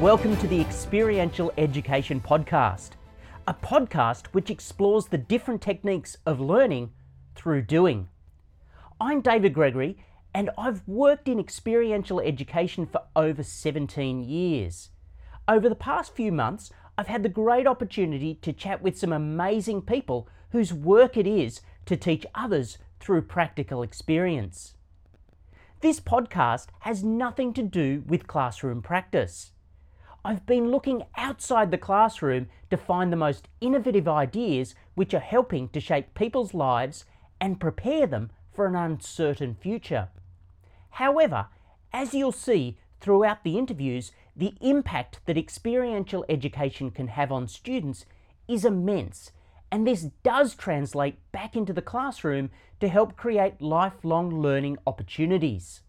Welcome to the Experiential Education Podcast, a podcast which explores the different techniques of learning through doing. I'm David Gregory, and I've worked in experiential education for over 17 years. Over the past few months, I've had the great opportunity to chat with some amazing people whose work it is to teach others through practical experience. This podcast has nothing to do with classroom practice. I've been looking outside the classroom to find the most innovative ideas which are helping to shape people's lives and prepare them for an uncertain future. However, as you'll see throughout the interviews, the impact that experiential education can have on students is immense, and this does translate back into the classroom to help create lifelong learning opportunities.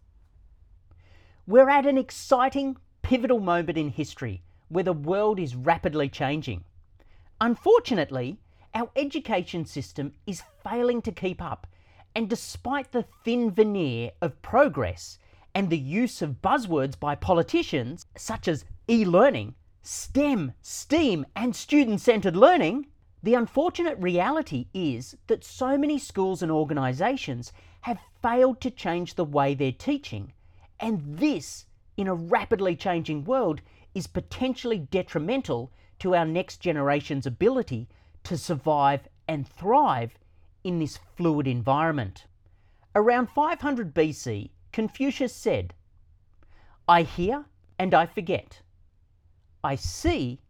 We're at an exciting, pivotal moment in history where the world is rapidly changing. Unfortunately, our education system is failing to keep up, and despite the thin veneer of progress and the use of buzzwords by politicians such as e learning, STEM, STEAM, and student centred learning, the unfortunate reality is that so many schools and organisations have failed to change the way they're teaching, and this, in a rapidly changing world, is potentially detrimental to our next generation's ability to survive and thrive in this fluid environment. Around 500 BC, Confucius said, I hear and I forget. I see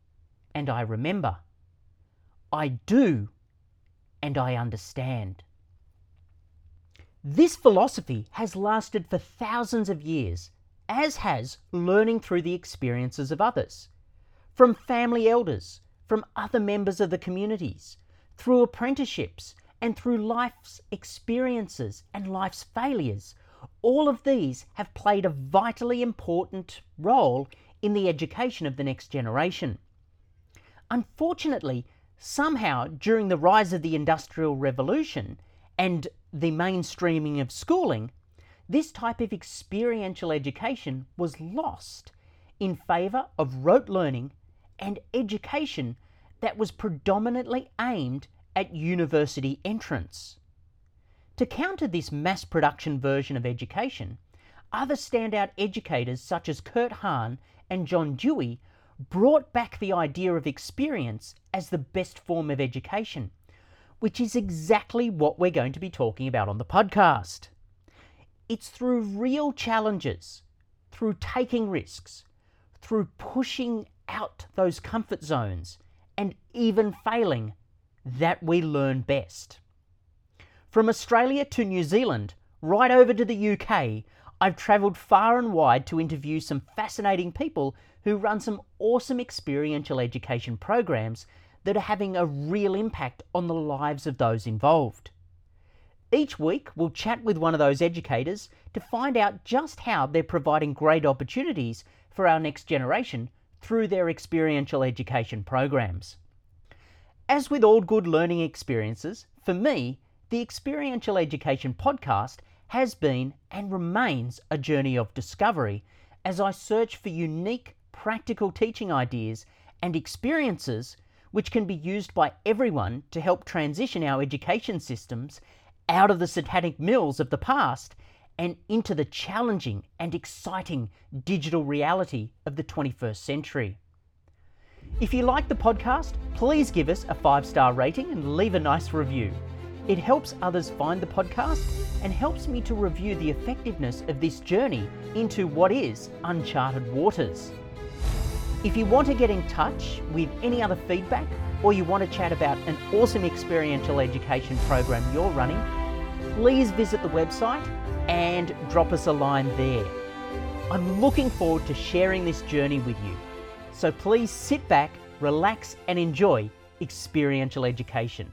and I remember. I do and I understand. This philosophy has lasted for thousands of years, as has learning through the experiences of others. From family elders, from other members of the communities, through apprenticeships, and through life's experiences and life's failures, all of these have played a vitally important role in the education of the next generation. Unfortunately, somehow during the rise of the Industrial Revolution and the mainstreaming of schooling, this type of experiential education was lost in favour of rote learning and education that was predominantly aimed at university entrance. To counter this mass production version of education, other standout educators such as Kurt Hahn and John Dewey brought back the idea of experience as the best form of education, which is exactly what we're going to be talking about on the podcast. It's through real challenges, through taking risks, through pushing out those comfort zones, and even failing that we learn best. From Australia to New Zealand, right over to the UK, I've travelled far and wide to interview some fascinating people who run some awesome experiential education programs that are having a real impact on the lives of those involved. Each week, we'll chat with one of those educators to find out just how they're providing great opportunities for our next generation through their experiential education programs. As with all good learning experiences, for me, the Experiential Education podcast has been and remains a journey of discovery as I search for unique, practical teaching ideas and experiences which can be used by everyone to help transition our education systems out of the satanic mills of the past and into the challenging and exciting digital reality of the 21st century. If you like the podcast, please give us a five star rating and leave a nice review. It helps others find the podcast and helps me to review the effectiveness of this journey into what is uncharted waters. If you want to get in touch with any other feedback or you want to chat about an awesome experiential education program you're running, please visit the website and drop us a line there. I'm looking forward to sharing this journey with you. So please sit back, relax, and enjoy experiential education.